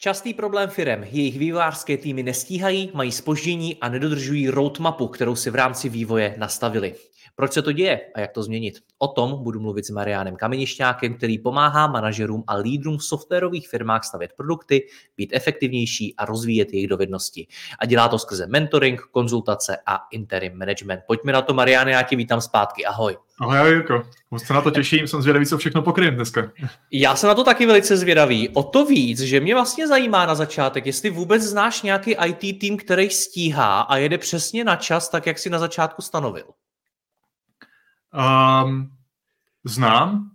Častý problém firem. Jejich vývojářské týmy nestíhají, mají spoždění a nedodržují roadmapu, kterou si v rámci vývoje nastavili. Proč se to děje a jak to změnit? O tom budu mluvit s Marianem Kamenišťákem, který pomáhá manažerům a lídrům v softwarových firmách stavět produkty, být efektivnější a rozvíjet jejich dovednosti. A dělá to skrze mentoring, konzultace a interim management. Pojďme na to, Mariane, já tě vítám zpátky. Ahoj. Ahoj, Jirko. Moc se na to těším, jsem zvědavý, co všechno pokryjem dneska. Já jsem na to taky velice zvědavý. O to víc, že mě vlastně zajímá na začátek, jestli vůbec znáš nějaký IT tým, který stíhá a jede přesně na čas, tak jak si na začátku stanovil. Um, znám.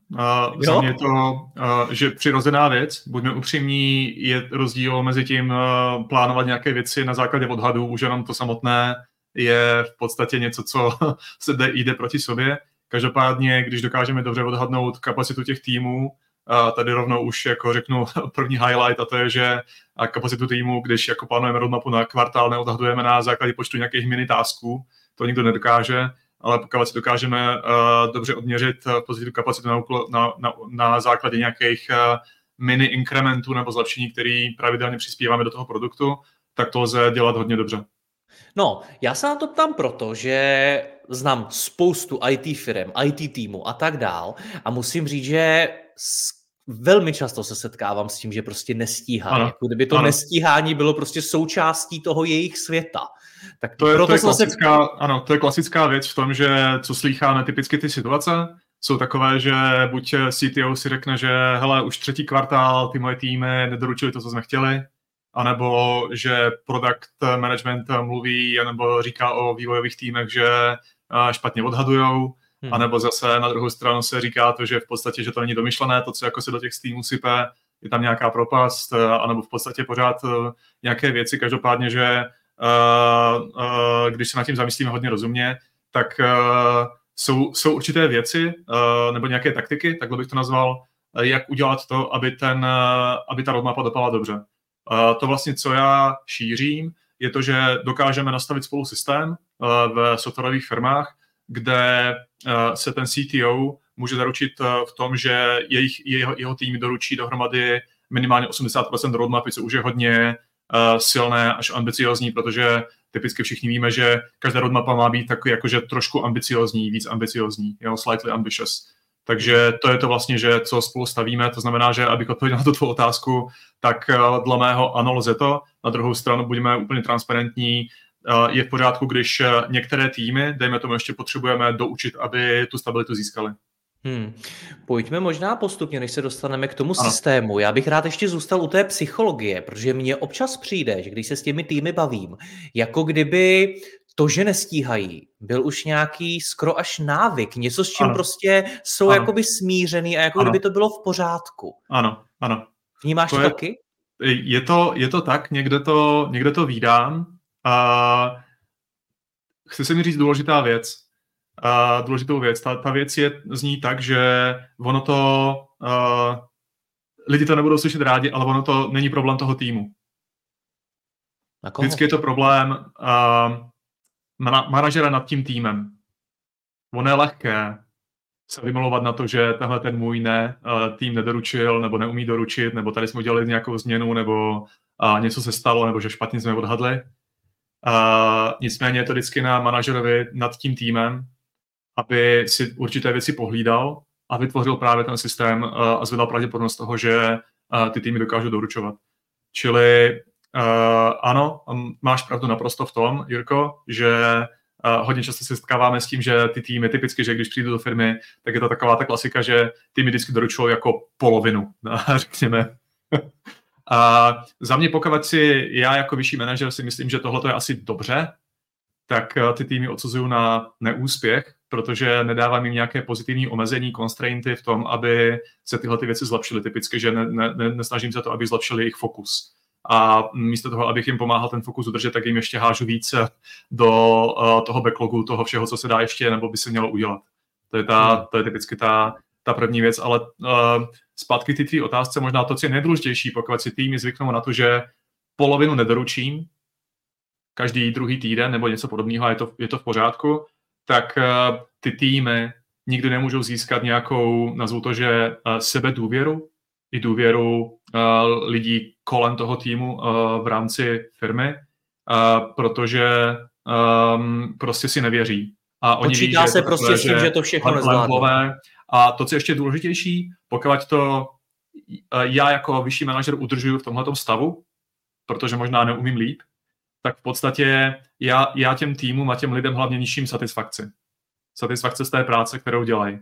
Uh, za mě je to uh, že přirozená věc. Buďme upřímní, je rozdíl mezi tím uh, plánovat nějaké věci na základě odhadů, už jenom to samotné je v podstatě něco, co se jde, jde proti sobě. Každopádně, když dokážeme dobře odhadnout kapacitu těch týmů, a tady rovnou už jako řeknu první highlight a to je, že kapacitu týmu, když jako plánujeme roadmapu na kvartál, neodhadujeme na základě počtu nějakých mini tasků, to nikdo nedokáže, ale pokud si dokážeme uh, dobře odměřit uh, kapacitu na, na, na, na základě nějakých uh, mini inkrementů nebo zlepšení, který pravidelně přispíváme do toho produktu, tak to lze dělat hodně dobře. No, já se na to ptám proto, že znám spoustu IT firm, IT týmu a tak dál a musím říct, že velmi často se setkávám s tím, že prostě nestíhá. Jako kdyby to ano. nestíhání bylo prostě součástí toho jejich světa. Tak to je, proto to je klasická, se... ano, to je klasická věc v tom, že co slýcháme typicky ty situace, jsou takové, že buď CTO si řekne, že hele, už třetí kvartál ty moje týmy nedoručili to, co jsme chtěli, anebo že product management mluví, nebo říká o vývojových týmech, že špatně odhadujou, hmm. anebo zase na druhou stranu se říká to, že v podstatě, že to není domyšlené, to, co jako se do těch týmů sype, je tam nějaká propast, anebo v podstatě pořád nějaké věci, každopádně, že když se nad tím zamyslíme hodně rozumně, tak jsou, jsou určité věci nebo nějaké taktiky, takhle bych to nazval, jak udělat to, aby, ten, aby ta roadmapa dopadla dobře. To vlastně, co já šířím, je to, že dokážeme nastavit spolu systém v softwarových firmách, kde se ten CTO může zaručit v tom, že jejich, jeho, jeho tým doručí dohromady minimálně 80% roadmapy, co už je hodně silné až ambiciozní, protože typicky všichni víme, že každá roadmapa má být takový jakože trošku ambiciozní, víc ambiciozní, jo, slightly ambitious. Takže to je to vlastně, že co spolu stavíme, to znamená, že abych odpověděl na tu tvou otázku, tak eh, dle mého ano, lze to. Na druhou stranu budeme úplně transparentní, eh, je v pořádku, když některé týmy, dejme tomu, ještě potřebujeme doučit, aby tu stabilitu získali. Hmm. Pojďme možná postupně, než se dostaneme k tomu ano. systému. Já bych rád ještě zůstal u té psychologie, protože mně občas přijde, že když se s těmi týmy bavím, jako kdyby to, že nestíhají, byl už nějaký skoro až návyk, něco, s čím ano. prostě jsou ano. jakoby smířený a jako ano. kdyby to bylo v pořádku. Ano, ano. Vnímáš to, to je, taky? Je to, je to tak, někde to, někde to vídám. A chci se mi říct důležitá věc uh, důležitou věc. Ta, ta věc je, zní tak, že ono to, uh, lidi to nebudou slyšet rádi, ale ono to není problém toho týmu. Vždycky je to problém uh, mana- manažera nad tím týmem. Ono je lehké se vymlouvat na to, že tenhle ten můj ne, uh, tým nedoručil, nebo neumí doručit, nebo tady jsme udělali nějakou změnu, nebo uh, něco se stalo, nebo že špatně jsme odhadli. Uh, nicméně je to vždycky na manažerovi nad tím týmem, aby si určité věci pohlídal a vytvořil právě ten systém a zvedal pravděpodobnost toho, že ty týmy dokážou doručovat. Čili uh, ano, máš pravdu naprosto v tom, Jirko, že uh, hodně často se setkáváme s tím, že ty týmy, typicky, že když přijdu do firmy, tak je to taková ta klasika, že týmy vždycky doručují jako polovinu, řekněme. A za mě, pokud si já jako vyšší manažer si myslím, že tohle je asi dobře, tak ty týmy odsuzují na neúspěch, protože nedávám jim nějaké pozitivní omezení, constrainty v tom, aby se tyhle ty věci zlepšily. Typicky, že ne, ne, nesnažím se to, aby zlepšili jejich fokus. A místo toho, abych jim pomáhal ten fokus udržet, tak jim ještě hážu více do uh, toho backlogu, toho všeho, co se dá ještě nebo by se mělo udělat. To je, ta, hmm. to je typicky ta, ta první věc, ale uh, zpátky ty tvý otázce, možná to, co je nejdůležitější, pokud si týmy zvyknou na to, že polovinu nedoručím, každý druhý týden nebo něco podobného a je to, je to v pořádku, tak uh, ty týmy nikdy nemůžou získat nějakou, nazvu to, že uh, sebedůvěru, i důvěru uh, lidí kolem toho týmu uh, v rámci firmy, uh, protože um, prostě si nevěří. A oni Počítá ví, se prostě s tím, že to všechno nezvládne. A to, co je ještě důležitější, pokud to já jako vyšší manažer udržuju v tomhle stavu, protože možná neumím líp, tak v podstatě já, já těm týmům a těm lidem hlavně nižším satisfakci. Satisfakce z té práce, kterou dělají.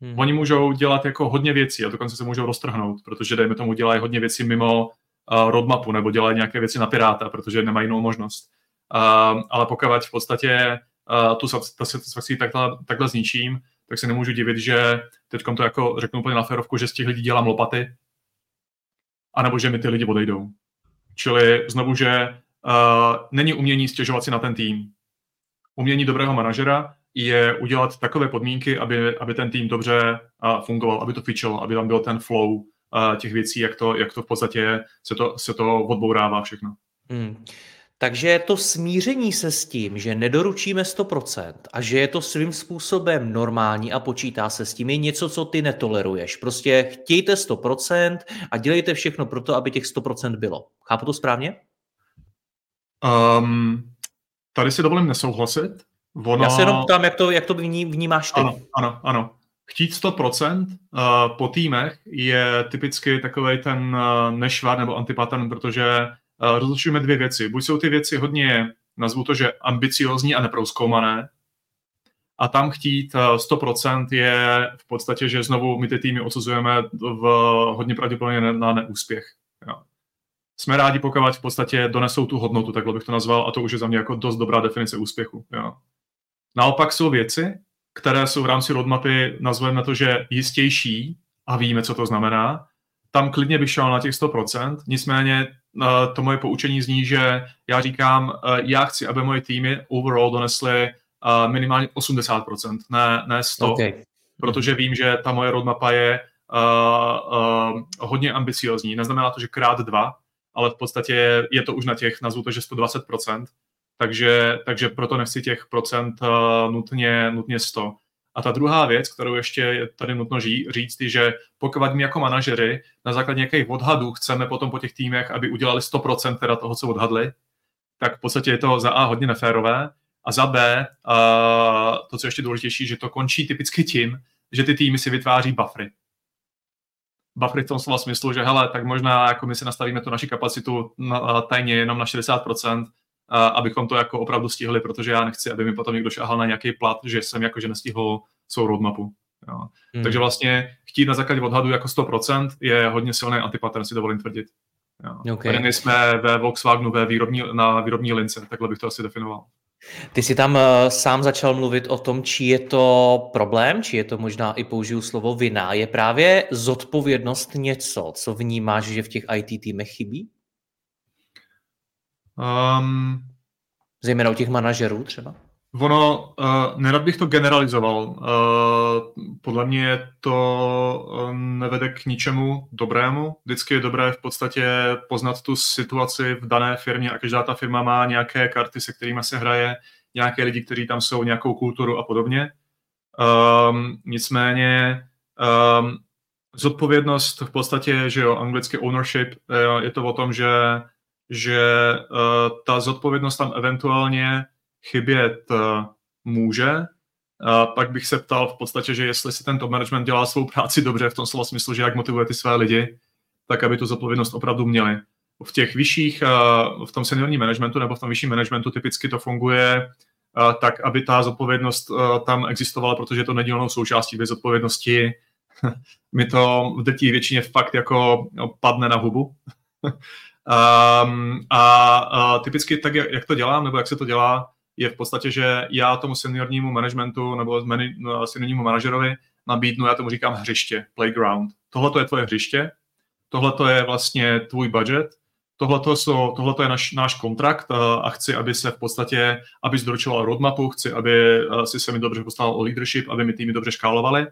Hmm. Oni můžou dělat jako hodně věcí a dokonce se můžou roztrhnout, protože dejme tomu dělají hodně věcí mimo uh, roadmapu nebo dělají nějaké věci na Piráta, protože nemají jinou možnost. Uh, ale pokud v podstatě uh, tu satisfakci takhle, takhle zničím, tak se nemůžu divit, že teď to jako řeknu úplně na férovku, že z těch lidí dělám lopaty, anebo že mi ty lidi odejdou. Čili znovu, že uh, není umění stěžovat si na ten tým. Umění dobrého manažera je udělat takové podmínky, aby, aby ten tým dobře fungoval, aby to fičelo, aby tam byl ten flow těch věcí, jak to, jak to v podstatě se to, se to odbourává všechno. Hmm. Takže to smíření se s tím, že nedoručíme 100% a že je to svým způsobem normální a počítá se s tím, je něco, co ty netoleruješ. Prostě chtějte 100% a dělejte všechno pro to, aby těch 100% bylo. Chápu to správně? Um, tady si dovolím nesouhlasit. Ono... Já se jenom ptám, jak to, jak to vní, vnímáš ty. Ano, ano, ano. Chtít 100% uh, po týmech je typicky takový ten uh, nešvar nebo antipattern, protože uh, rozlišujeme dvě věci. Buď jsou ty věci hodně, nazvu to, že ambiciozní a neprouskoumané, a tam chtít 100% je v podstatě, že znovu my ty týmy odsuzujeme v hodně pravděpodobně na neúspěch. Jo jsme rádi, pokud v podstatě donesou tu hodnotu, takhle bych to nazval, a to už je za mě jako dost dobrá definice úspěchu. Jo. Naopak jsou věci, které jsou v rámci roadmapy, nazveme to, že jistější a víme, co to znamená. Tam klidně bych šel na těch 100%, nicméně eh, to moje poučení zní, že já říkám, eh, já chci, aby moje týmy overall donesly eh, minimálně 80%, ne, ne 100%, okay. protože vím, že ta moje roadmapa je uh, uh, hodně ambiciozní. Neznamená to, že krát dva, ale v podstatě je to už na těch, nazvu to, že 120%, takže, takže proto nechci těch procent uh, nutně, nutně 100. A ta druhá věc, kterou ještě je tady nutno ří, říct, je, že pokud my jako manažery na základě nějakých odhadů chceme potom po těch týmech, aby udělali 100% teda toho, co odhadli, tak v podstatě je to za A hodně neférové a za B, uh, to, co je ještě důležitější, že to končí typicky tím, že ty týmy si vytváří buffery buffery v tom slova smyslu, že hele, tak možná jako my si nastavíme tu naši kapacitu na, tajně jenom na 60%, a, abychom to jako opravdu stihli, protože já nechci, aby mi potom někdo šáhal na nějaký plat, že jsem jako, že nestihl svou roadmapu. Jo. Hmm. Takže vlastně chtít na základě odhadu jako 100% je hodně silný antipattern, si dovolím tvrdit. Jo. Okay. Tady jsme ve Volkswagenu ve výrobní, na výrobní lince, takhle bych to asi definoval. Ty jsi tam uh, sám začal mluvit o tom, či je to problém, či je to možná i použiju slovo vina. Je právě zodpovědnost něco, co vnímáš, že v těch IT týmech chybí? Um, Zejména u těch manažerů třeba? Ono, uh, nerad bych to generalizoval. Uh, podle mě to uh, nevede k ničemu dobrému. Vždycky je dobré v podstatě poznat tu situaci v dané firmě a každá ta firma má nějaké karty, se kterými se hraje, nějaké lidi, kteří tam jsou, nějakou kulturu a podobně. Um, nicméně um, zodpovědnost v podstatě, že jo, anglicky ownership, je to o tom, že, že uh, ta zodpovědnost tam eventuálně chybět uh, může. Uh, pak bych se ptal v podstatě, že jestli si tento management dělá svou práci dobře v tom slova smyslu, že jak motivuje ty své lidi, tak aby tu zodpovědnost opravdu měli. V těch vyšších, uh, v tom seniorním managementu nebo v tom vyšším managementu typicky to funguje tak, aby ta zodpovědnost tam existovala, protože to nedílnou součástí bez zodpovědnosti. Mi to v drtí většině fakt jako no, padne na hubu. um, a, a typicky tak, jak, to dělám, nebo jak se to dělá, je v podstatě, že já tomu seniornímu managementu nebo no, seniornímu manažerovi nabídnu, já tomu říkám hřiště, playground. Tohle to je tvoje hřiště, tohle to je vlastně tvůj budget, tohle to je naš, náš kontrakt a chci, aby se v podstatě, aby doručoval roadmapu, chci, aby si se mi dobře postaral o leadership, aby mi týmy dobře škálovali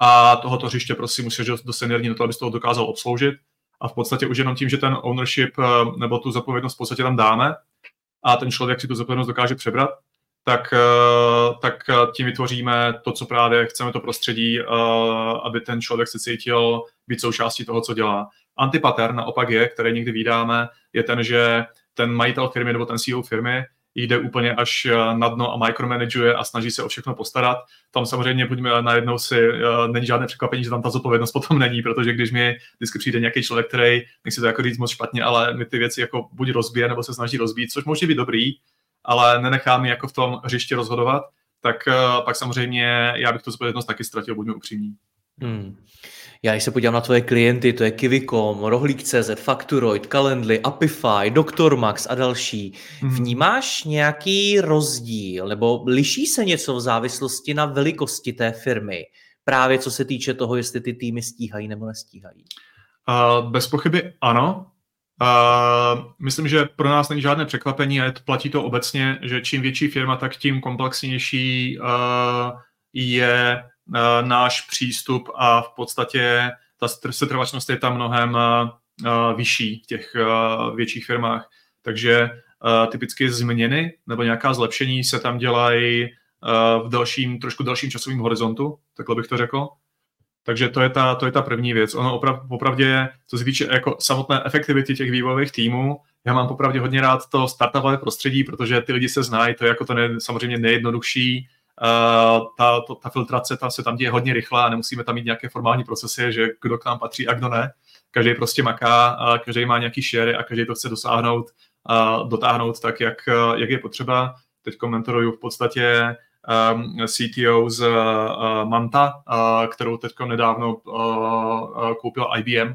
a tohoto hřiště prosím musíš do, do seniorní na to, aby toho dokázal obsloužit a v podstatě už jenom tím, že ten ownership nebo tu zodpovědnost v podstatě tam dáme, a ten člověk si tu zodpovědnost dokáže přebrat, tak, eh, tak tím vytvoříme to, co právě chceme, to prostředí, eh, aby ten člověk se cítil být součástí toho, co dělá. Antipattern naopak je, který někdy vydáme, je ten, že ten majitel firmy nebo ten CEO firmy jde úplně až eh, na dno a micromanaguje a snaží se o všechno postarat. Tam samozřejmě buďme najednou si, uh, není žádné překvapení, že tam ta zodpovědnost potom není, protože když mi vždycky přijde nějaký člověk, který, nechci to jako říct moc špatně, ale mi ty věci jako buď rozbije nebo se snaží rozbít, což může být dobrý, ale nenechá mi jako v tom hřišti rozhodovat, tak pak samozřejmě já bych tu zodpovědnost taky ztratil, buďme upřímní. Hmm. Já když se podívám na tvoje klienty, to je Kivicom, Rohlík.cz, Facturoid, Calendly, Apify, Max a další. Hmm. Vnímáš nějaký rozdíl nebo liší se něco v závislosti na velikosti té firmy? Právě co se týče toho, jestli ty týmy stíhají nebo nestíhají. Uh, bez pochyby ano. Uh, myslím, že pro nás není žádné překvapení a platí to obecně, že čím větší firma, tak tím komplexnější uh, je náš přístup a v podstatě ta setrvačnost je tam mnohem uh, vyšší v těch uh, větších firmách. Takže typicky změny nebo nějaká zlepšení se tam dělají v dalším, trošku dalším časovým horizontu, takhle bych to řekl. Takže to je ta, to je ta první věc. Ono oprav, opravdě, co se týče jako samotné efektivity těch vývojových týmů, já mám popravdě hodně rád to startupové prostředí, protože ty lidi se znají, to je jako to ne, samozřejmě nejjednodušší, ta, to, ta filtrace ta se tam děje hodně rychle a nemusíme tam mít nějaké formální procesy, že kdo k nám patří a kdo ne. Každý prostě maká, každý má nějaký share a každý to chce dosáhnout a dotáhnout tak, jak, jak je potřeba. Teď komentoruju v podstatě um, CTO z uh, Manta, uh, kterou teď nedávno uh, koupila IBM.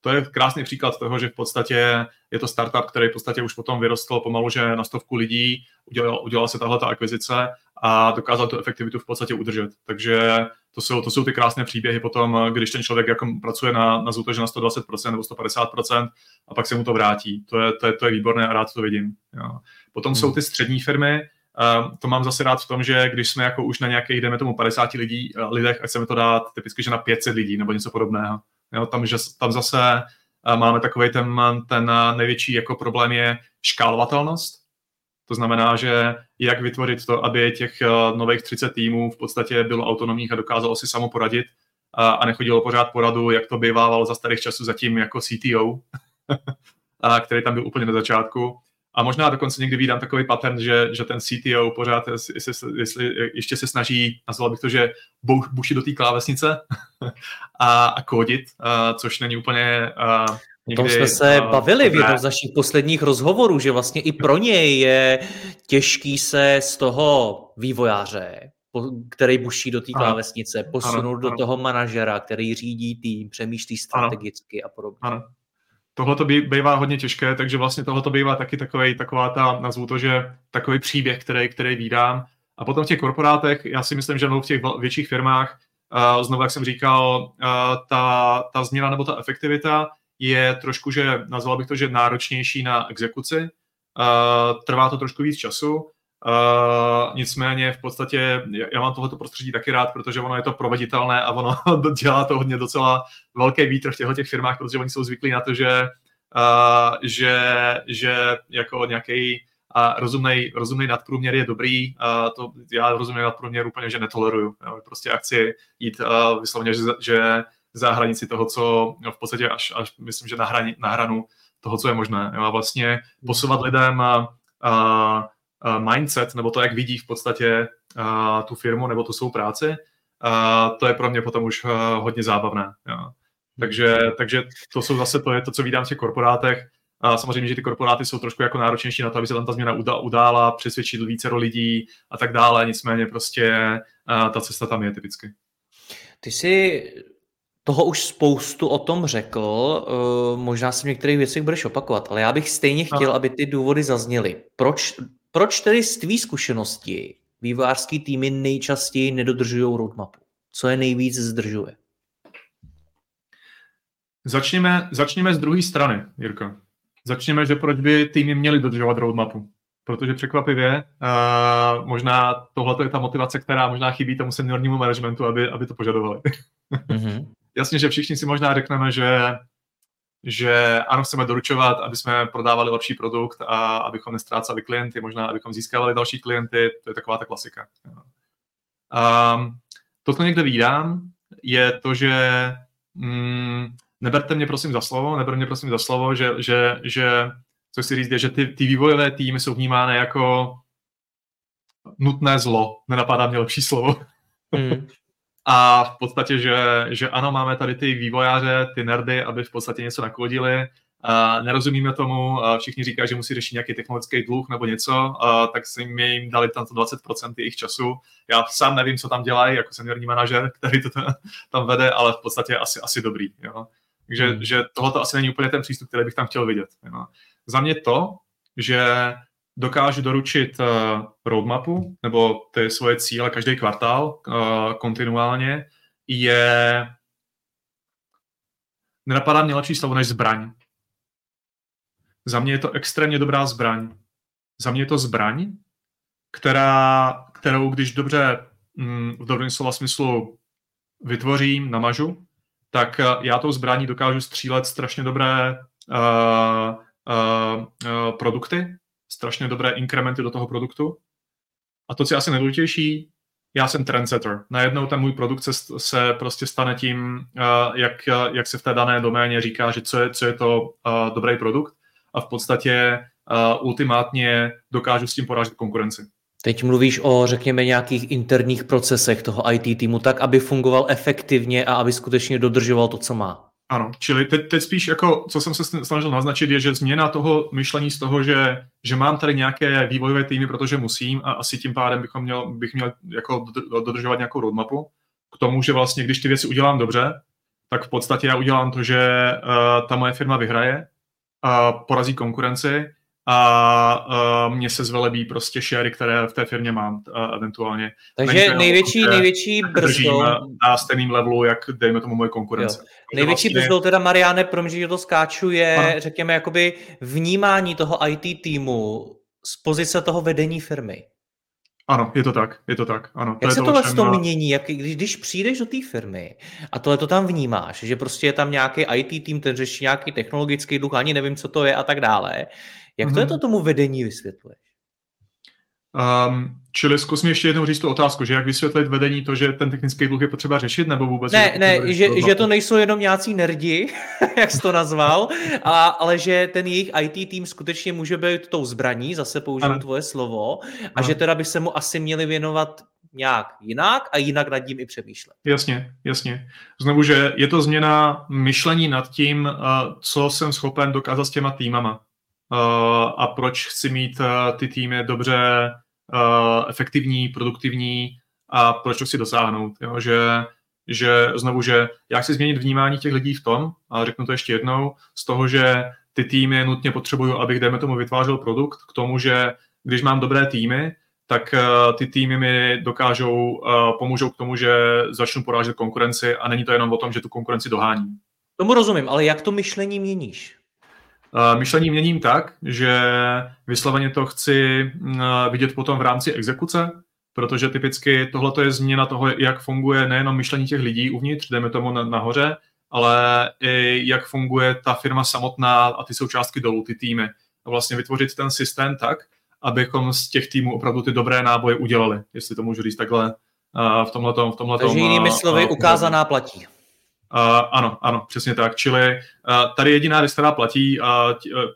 To je krásný příklad toho, že v podstatě je to startup, který v podstatě už potom vyrostl pomalu, že na stovku lidí udělal, udělala se tahle akvizice a dokázal tu efektivitu v podstatě udržet. Takže to jsou, to jsou ty krásné příběhy potom, když ten člověk jako pracuje na, na zútože na 120% nebo 150% a pak se mu to vrátí. To je, to je, to je výborné a rád to vidím. Jo. Potom hmm. jsou ty střední firmy, Uh, to mám zase rád v tom, že když jsme jako už na nějakých, jdeme tomu 50 lidí, uh, lidech a chceme to dát typicky, že na 500 lidí nebo něco podobného. Jo, tam, že, tam zase uh, máme takový ten, ten největší jako problém je škálovatelnost. To znamená, že jak vytvořit to, aby těch nových 30 týmů v podstatě bylo autonomních a dokázalo si samo poradit a, a nechodilo pořád poradu, jak to bývávalo za starých časů zatím jako CTO, a který tam byl úplně na začátku. A možná dokonce někdy vydám takový pattern, že, že ten CTO pořád, jestli, jestli ještě se snaží, nazval bych to, že buši do té klávesnice a, a kódit, a, což není úplně... A, O tom jsme se uh, bavili v jednom z našich posledních rozhovorů, že vlastně i pro něj je těžký se z toho vývojáře, který buší do té klávesnice, posunout ano, do ano. toho manažera, který řídí tým, přemýšlí strategicky ano. a podobně. Ano tohle to bývá hodně těžké, takže vlastně tohle to bývá taky takový, taková ta, nazvu to, že takový příběh, který, který vídám. A potom v těch korporátech, já si myslím, že v těch větších firmách, znovu, jak jsem říkal, ta, ta změna nebo ta efektivita je trošku, že nazval bych to, že náročnější na exekuci. Uh, trvá to trošku víc času, Uh, nicméně v podstatě já mám tohoto prostředí taky rád, protože ono je to proveditelné a ono dělá to hodně docela velký vítr v těchto těch firmách, protože oni jsou zvyklí na to, že, uh, že, že jako nějaký a rozumný, rozumný nadprůměr je dobrý, a to já rozumný nadprůměr úplně, že netoleruju. Jo. Prostě akci jít uh, vyslovně, že, že za hranici toho, co no, v podstatě až, až myslím, že na, hrani, na hranu toho, co je možné. Jo. A vlastně posouvat lidem a, a mindset, nebo to, jak vidí v podstatě tu firmu nebo tu svou práci, to je pro mě potom už hodně zábavné. Jo. Takže, takže to jsou zase to, je to, co vidím v těch korporátech. A samozřejmě, že ty korporáty jsou trošku jako náročnější na to, aby se tam ta změna udála, přesvědčit více lidí a tak dále. Nicméně prostě ta cesta tam je typicky. Ty jsi toho už spoustu o tom řekl, možná si v některých věcech budeš opakovat, ale já bych stejně chtěl, aby ty důvody zazněly. Proč proč tedy z tvý zkušenosti vývojářský týmy nejčastěji nedodržují roadmapu? Co je nejvíc zdržuje? Začněme, začněme z druhé strany, Jirko. Začněme, že proč by týmy měly dodržovat roadmapu. Protože překvapivě, uh, možná tohle je ta motivace, která možná chybí tomu seniornímu managementu, aby, aby to požadovali. Mm-hmm. Jasně, že všichni si možná řekneme, že že ano, chceme doručovat, aby jsme prodávali lepší produkt a abychom nestráceli klienty, možná abychom získávali další klienty, to je taková ta klasika. Um, to, co někde vídám, je to, že mm, neberte mě prosím za slovo, neberte mě prosím za slovo, že, že, že co chci říct, je, že ty, ty vývojové týmy jsou vnímány jako nutné zlo. Nenapadá mě lepší slovo. Hmm. A v podstatě, že, že ano, máme tady ty vývojáře, ty nerdy, aby v podstatě něco nakodili, a nerozumíme tomu, a všichni říkají, že musí řešit nějaký technologický dluh nebo něco, a tak si mi jim dali tam 20% jejich času. Já sám nevím, co tam dělají, jako seniorní manažer, který to tam vede, ale v podstatě asi, asi dobrý. Jo. Takže hmm. že tohle asi není úplně ten přístup, který bych tam chtěl vidět. Jo. Za mě to, že dokážu doručit uh, roadmapu nebo ty svoje cíle každý kvartál uh, kontinuálně, je nenapadá mě lepší slovo než zbraň. Za mě je to extrémně dobrá zbraň. Za mě je to zbraň, která, kterou když dobře mm, v dobrém slova smyslu vytvořím, namažu, tak uh, já tou zbraní dokážu střílet strašně dobré uh, uh, uh, produkty, strašně dobré inkrementy do toho produktu. A to, co je asi nejdůležitější, já jsem trendsetter. Najednou ten můj produkt se, se prostě stane tím, uh, jak, jak se v té dané doméně říká, že co je, co je to uh, dobrý produkt a v podstatě uh, ultimátně dokážu s tím porážet konkurenci. Teď mluvíš o, řekněme, nějakých interních procesech toho IT týmu, tak, aby fungoval efektivně a aby skutečně dodržoval to, co má. Ano, čili teď, teď spíš jako, co jsem se snažil naznačit, je, že změna toho myšlení z toho, že, že mám tady nějaké vývojové týmy, protože musím a asi tím pádem bychom měl, bych měl jako dodržovat nějakou roadmapu, k tomu, že vlastně, když ty věci udělám dobře, tak v podstatě já udělám to, že uh, ta moje firma vyhraje a porazí konkurenci a uh, mě se zvelebí prostě share, které v té firmě mám uh, eventuálně. Takže největší, největší brzdou... na stejným levelu, jak dejme tomu moje konkurence. Jo. Největší vlastně... brzdou teda, Mariane, promiň, že to skáču, je, ano. řekněme, jakoby vnímání toho IT týmu z pozice toho vedení firmy. Ano, je to tak, je to tak, ano. Jak to se tohle to tom mění, jak, když, když přijdeš do té firmy a tohle to tam vnímáš, že prostě je tam nějaký IT tým, ten řeší nějaký technologický duch, ani nevím, co to je a tak dále, jak to je to mhm. tomu vedení vysvětluješ? Um, čili zkus mi ještě jednou říct tu otázku, že jak vysvětlit vedení to, že ten technický dluh je potřeba řešit, nebo vůbec? Ne, ne, že, že to nejsou jenom nějací nerdi, jak jsi to nazval, a, ale že ten jejich IT tým skutečně může být tou zbraní, zase použiju tvoje slovo, a ano. že teda by se mu asi měli věnovat nějak jinak a jinak nad tím i přemýšlet. Jasně, jasně. Znovu, že je to změna myšlení nad tím, co jsem schopen dokázat s těma týmama. Uh, a proč chci mít uh, ty týmy dobře efektivní, produktivní a proč to chci dosáhnout. Jo? Že, že znovu, že já chci změnit vnímání těch lidí v tom, a řeknu to ještě jednou, z toho, že ty týmy nutně potřebují, abych, dejme tomu, vytvářel produkt, k tomu, že když mám dobré týmy, tak uh, ty týmy mi dokážou, uh, pomůžou k tomu, že začnu porážet konkurenci a není to jenom o tom, že tu konkurenci doháním. Tomu rozumím, ale jak to myšlení měníš? Myšlení měním tak, že vysloveně to chci vidět potom v rámci exekuce, protože typicky tohle je změna toho, jak funguje nejenom myšlení těch lidí uvnitř, jdeme tomu nahoře, ale i jak funguje ta firma samotná a ty součástky dolů, ty týmy. A vlastně vytvořit ten systém tak, abychom z těch týmů opravdu ty dobré náboje udělali, jestli to můžu říct takhle v tomhletom. V tomhletom Takže jinými slovy, ukázaná platí. Uh, ano, ano, přesně tak. Čili uh, tady jediná věc, která platí, a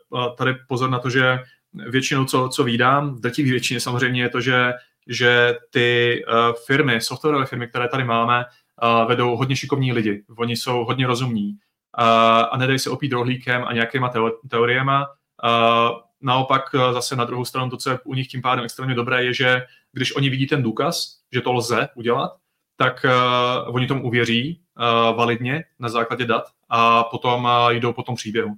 uh, tady pozor na to, že většinou, co, co vídám, v drtivé většině samozřejmě je to, že, že ty uh, firmy, softwarové firmy, které tady máme, uh, vedou hodně šikovní lidi. Oni jsou hodně rozumní uh, a nedají se opít rohlíkem a nějakýma teo- teoriema. Uh, naopak zase na druhou stranu to, co je u nich tím pádem extrémně dobré, je, že když oni vidí ten důkaz, že to lze udělat, tak uh, oni tomu uvěří uh, validně na základě dat a potom uh, jdou po tom příběhu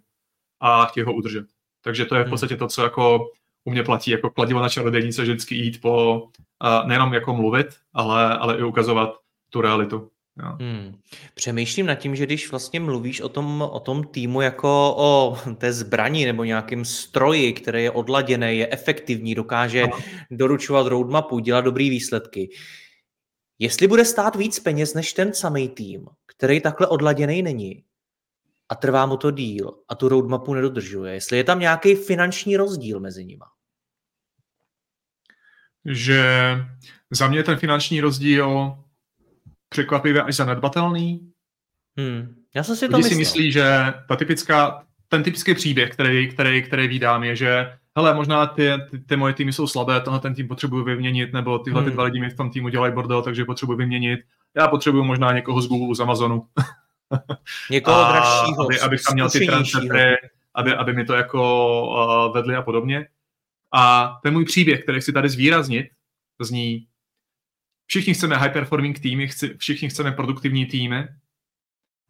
a chtějí ho udržet. Takže to je v hmm. podstatě to, co jako u mě platí jako kladivo na čarodějnice, že vždycky jít po, uh, nejenom jako mluvit, ale, ale i ukazovat tu realitu. Jo. Hmm. Přemýšlím nad tím, že když vlastně mluvíš o tom, o tom týmu jako o té zbraní nebo nějakým stroji, který je odladěný, je efektivní, dokáže no. doručovat roadmapu, dělat dobré výsledky, Jestli bude stát víc peněz než ten samý tým, který takhle odladěný není a trvá mu to díl a tu roadmapu nedodržuje, jestli je tam nějaký finanční rozdíl mezi nimi. Že za mě ten finanční rozdíl překvapivě až zanedbatelný. Hmm. Já jsem si to Lidi si myslí, že ta typická, ten typický příběh, který, který, který vídám, je, že hele, možná ty, ty, ty moje týmy jsou slabé, tenhle ten tým potřebuji vyměnit, nebo tyhle hmm. ty dva lidi mi v tom týmu dělají bordel, takže potřebuji vyměnit. Já potřebuji možná někoho z Google, z Amazonu. Někoho a, dražšího. Aby, abych tam měl ty transfery, aby, aby mi to jako uh, vedli a podobně. A ten můj příběh, který chci tady zvýraznit, zní, všichni chceme high-performing týmy, chci, všichni chceme produktivní týmy,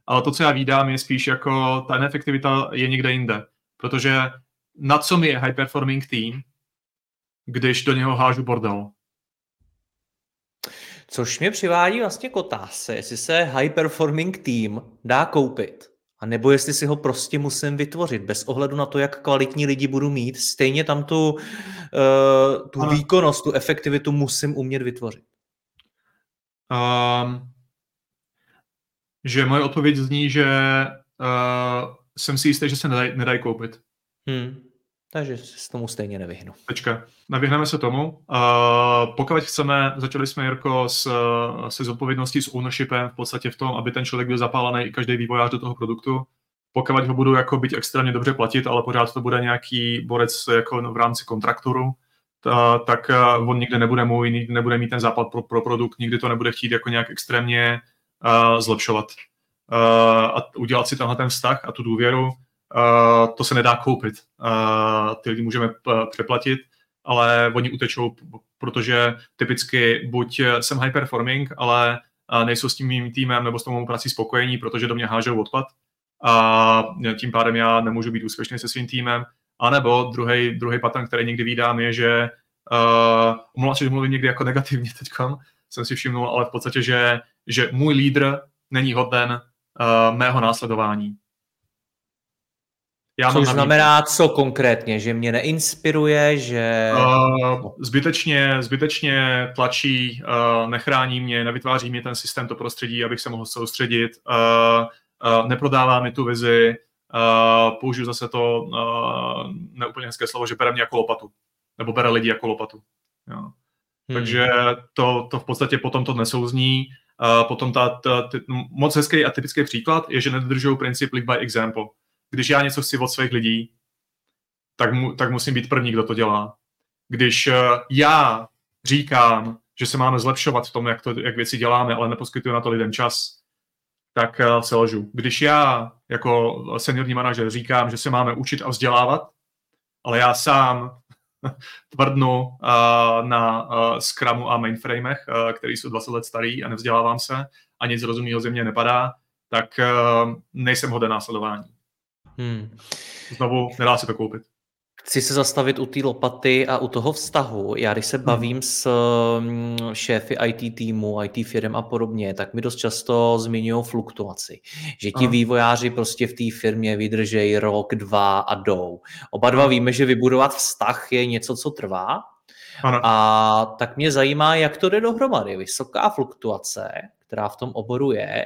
ale to, co já vídám, je spíš jako ta neefektivita je někde jinde. Protože na co mi je high-performing tým, když do něho hážu bordel? Což mě přivádí vlastně k otázce, jestli se high-performing tým dá koupit, a nebo jestli si ho prostě musím vytvořit, bez ohledu na to, jak kvalitní lidi budu mít, stejně tam tu, uh, tu výkonnost, tu efektivitu musím umět vytvořit. Um, že moje odpověď zní, že uh, jsem si jistý, že se nedají nedaj koupit. Hmm. Takže se tomu stejně nevyhnu. Tečka. Nevyhneme se tomu. Uh, pokud chceme, začali jsme, Jirko, s, se zodpovědností, s ownershipem v podstatě v tom, aby ten člověk byl zapálený i každý vývojář do toho produktu. Pokud ho budu jako být extrémně dobře platit, ale pořád to bude nějaký borec jako v rámci kontrakturu, ta, tak uh, on nikdy nebude můj, nikdy nebude mít ten západ pro, pro produkt, nikdy to nebude chtít jako nějak extrémně uh, zlepšovat. Uh, a udělat si tenhle ten vztah a tu důvěru, to se nedá koupit. Uh, ty lidi můžeme přeplatit, ale oni utečou, protože typicky buď jsem high performing, ale nejsou s tím mým týmem nebo s tou prací spokojení, protože do mě hážou odpad a tím pádem já nemůžu být úspěšný se svým týmem. A nebo druhý, druhý pattern, který někdy vídám, je, že uh, omlouvám se, že mluvím někdy jako negativně teď, jsem si všimnul, ale v podstatě, že, že můj lídr není hoden uh, mého následování. Já Což znamená co konkrétně? Že mě neinspiruje, že... Uh, zbytečně, zbytečně tlačí, uh, nechrání mě, nevytváří mě ten systém, to prostředí, abych se mohl soustředit, uh, uh, neprodává mi tu vizi, uh, použiju zase to uh, neúplně hezké slovo, že bere mě jako lopatu. Nebo bere lidi jako lopatu. Jo. Hmm. Takže to, to v podstatě potom to nesouzní. Uh, potom ta, ta, ta, moc hezký a typický příklad je, že nedržují princip lead by example když já něco chci od svých lidí, tak, mu, tak musím být první, kdo to dělá. Když uh, já říkám, že se máme zlepšovat v tom, jak, to, jak věci děláme, ale neposkytuju na to lidem čas, tak uh, se ložu. Když já jako seniorní manažer říkám, že se máme učit a vzdělávat, ale já sám tvrdnu uh, na uh, Scrumu a mainframech, uh, který jsou 20 let starý a nevzdělávám se a nic rozumného ze mě nepadá, tak uh, nejsem hoden následování. Hmm. Znovu, nedá se to koupit. Chci se zastavit u té lopaty a u toho vztahu. Já když se hmm. bavím hmm. s mm, šéfy IT týmu, IT firm a podobně, tak mi dost často zmiňují fluktuaci. Že ti Aha. vývojáři prostě v té firmě vydržejí rok, dva a jdou. Oba dva víme, že vybudovat vztah je něco, co trvá. Ano. A tak mě zajímá, jak to jde dohromady. Vysoká fluktuace, která v tom oboru je,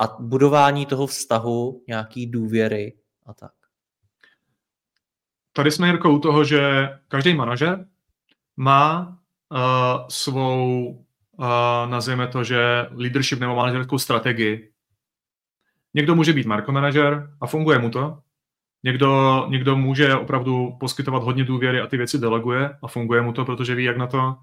a budování toho vztahu, nějaký důvěry a tak. Tady jsme, Jirko, u toho, že každý manažer má uh, svou, uh, nazvěme to, že leadership nebo manažerskou strategii. Někdo může být manažer a funguje mu to. Někdo, někdo může opravdu poskytovat hodně důvěry a ty věci deleguje a funguje mu to, protože ví, jak na to.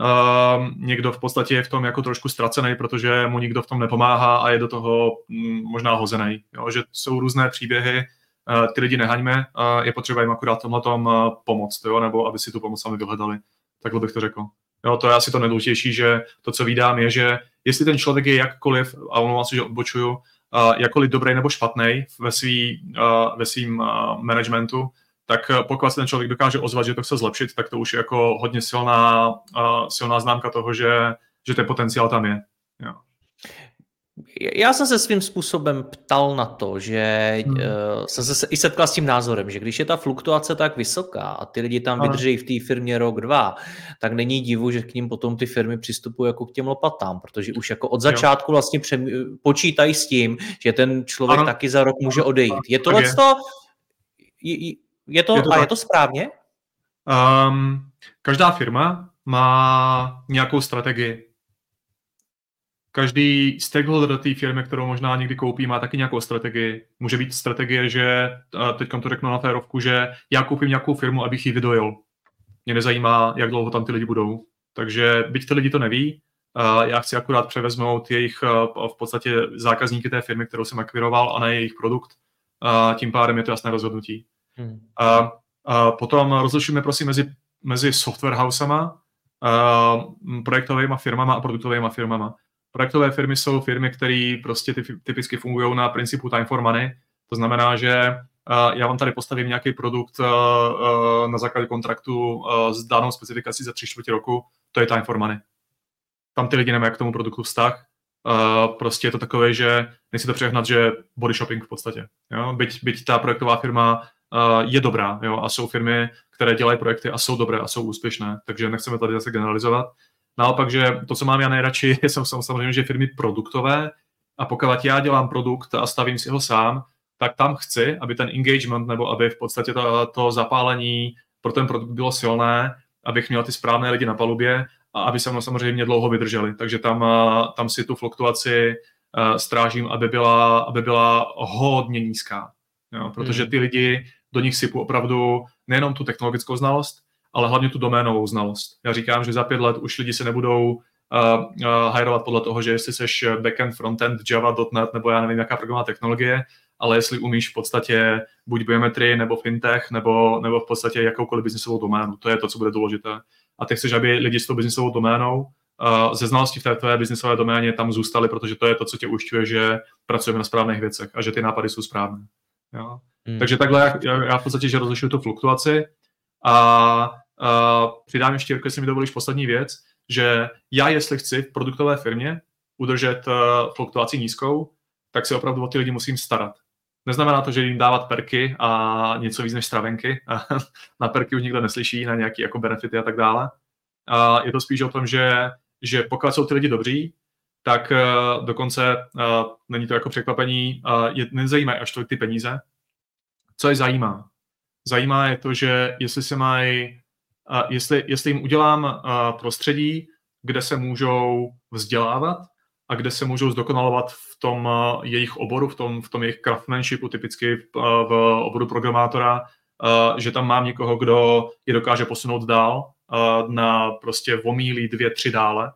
Uh, někdo v podstatě je v tom jako trošku ztracený, protože mu nikdo v tom nepomáhá a je do toho mm, možná hozený. Jo? Že jsou různé příběhy, Eh, ty lidi nehaňme, je potřeba jim akorát tomhle tom eh, pomoct, jo? nebo aby si tu pomoc sami vyhledali. Takhle bych to řekl. Jo, to je asi to nejdůležitější, že to, co vídám, je, že jestli ten člověk je jakkoliv, a omlouvám se, že odbočuju, jakkoliv dobrý nebo špatný ve, svý, ve svým managementu, tak pokud se ten člověk dokáže ozvat, že to chce zlepšit, tak to už je jako hodně silná, silná známka toho, že, že ten potenciál tam je. Jo. Já jsem se svým způsobem ptal na to, že hmm. uh, jsem se i setkal s tím názorem, že když je ta fluktuace tak vysoká a ty lidi tam vydrží v té firmě rok, dva, tak není divu, že k ním potom ty firmy přistupují jako k těm lopatám, protože už jako od začátku vlastně přem, počítají s tím, že ten člověk ano. taky za rok může odejít. Je to je. to, je, je to, je to a je to správně? Um, každá firma má nějakou strategii každý stakeholder do té firmy, kterou možná někdy koupí, má taky nějakou strategii. Může být strategie, že teď to řeknu na férovku, že já koupím nějakou firmu, abych ji vydojil. Mě nezajímá, jak dlouho tam ty lidi budou. Takže byť ty lidi to neví, já chci akurát převezmout jejich v podstatě zákazníky té firmy, kterou jsem akviroval a ne jejich produkt. Tím pádem je to jasné rozhodnutí. Hmm. A, a potom rozlišujeme prosím mezi, mezi software housema, projektovými firmama a produktovými firmama. Projektové firmy jsou firmy, které prostě typicky fungují na principu time for money. To znamená, že já vám tady postavím nějaký produkt na základě kontraktu s danou specifikací za tři čtvrtě roku, to je time for money. Tam ty lidi nemají k tomu produktu vztah, prostě je to takové, že nechci to přehnat, že body shopping v podstatě. Jo? Byť, byť ta projektová firma je dobrá jo? a jsou firmy, které dělají projekty a jsou dobré a jsou úspěšné, takže nechceme tady zase generalizovat. Naopak, že to, co mám já nejradši, jsou samozřejmě, že firmy produktové a pokud já dělám produkt a stavím si ho sám, tak tam chci, aby ten engagement nebo aby v podstatě to, to zapálení pro ten produkt bylo silné, abych měl ty správné lidi na palubě a aby se mnou samozřejmě dlouho vydrželi. Takže tam, tam si tu fluktuaci strážím, aby byla, aby byla hodně nízká. Jo, protože hmm. ty lidi, do nich sypu opravdu nejenom tu technologickou znalost, ale hlavně tu doménovou znalost. Já říkám, že za pět let už lidi se nebudou uh, uh, hajrovat podle toho, že jestli seš backend, frontend, Java, .NET nebo já nevím, jaká programová technologie, ale jestli umíš v podstatě buď biometrii, nebo fintech, nebo, nebo v podstatě jakoukoliv biznisovou doménu. To je to, co bude důležité. A ty chceš, aby lidi s tou biznisovou doménou uh, ze znalostí v té tvé biznisové doméně tam zůstali, protože to je to, co tě ujišťuje, že pracujeme na správných věcech a že ty nápady jsou správné. Jo? Hmm. Takže takhle já, já v podstatě, že rozlišuju tu fluktuaci a Přidám ještě, si mi dovolíš poslední věc, že já, jestli chci v produktové firmě udržet uh, fluktuaci nízkou, tak se opravdu o ty lidi musím starat. Neznamená to, že jim dávat perky a něco víc než stravenky. na perky už nikdo neslyší, na nějaké jako benefity a tak dále. Uh, je to spíš o tom, že, že pokud jsou ty lidi dobří, tak uh, dokonce uh, není to jako překvapení, uh, je, nezajímají až tolik ty peníze. Co je zajímá? Zajímá je to, že jestli se mají jestli, jestli jim udělám prostředí, kde se můžou vzdělávat a kde se můžou zdokonalovat v tom jejich oboru, v tom, v tom jejich craftsmanshipu, typicky v, v oboru programátora, že tam mám někoho, kdo je dokáže posunout dál na prostě omílí dvě, tři dále.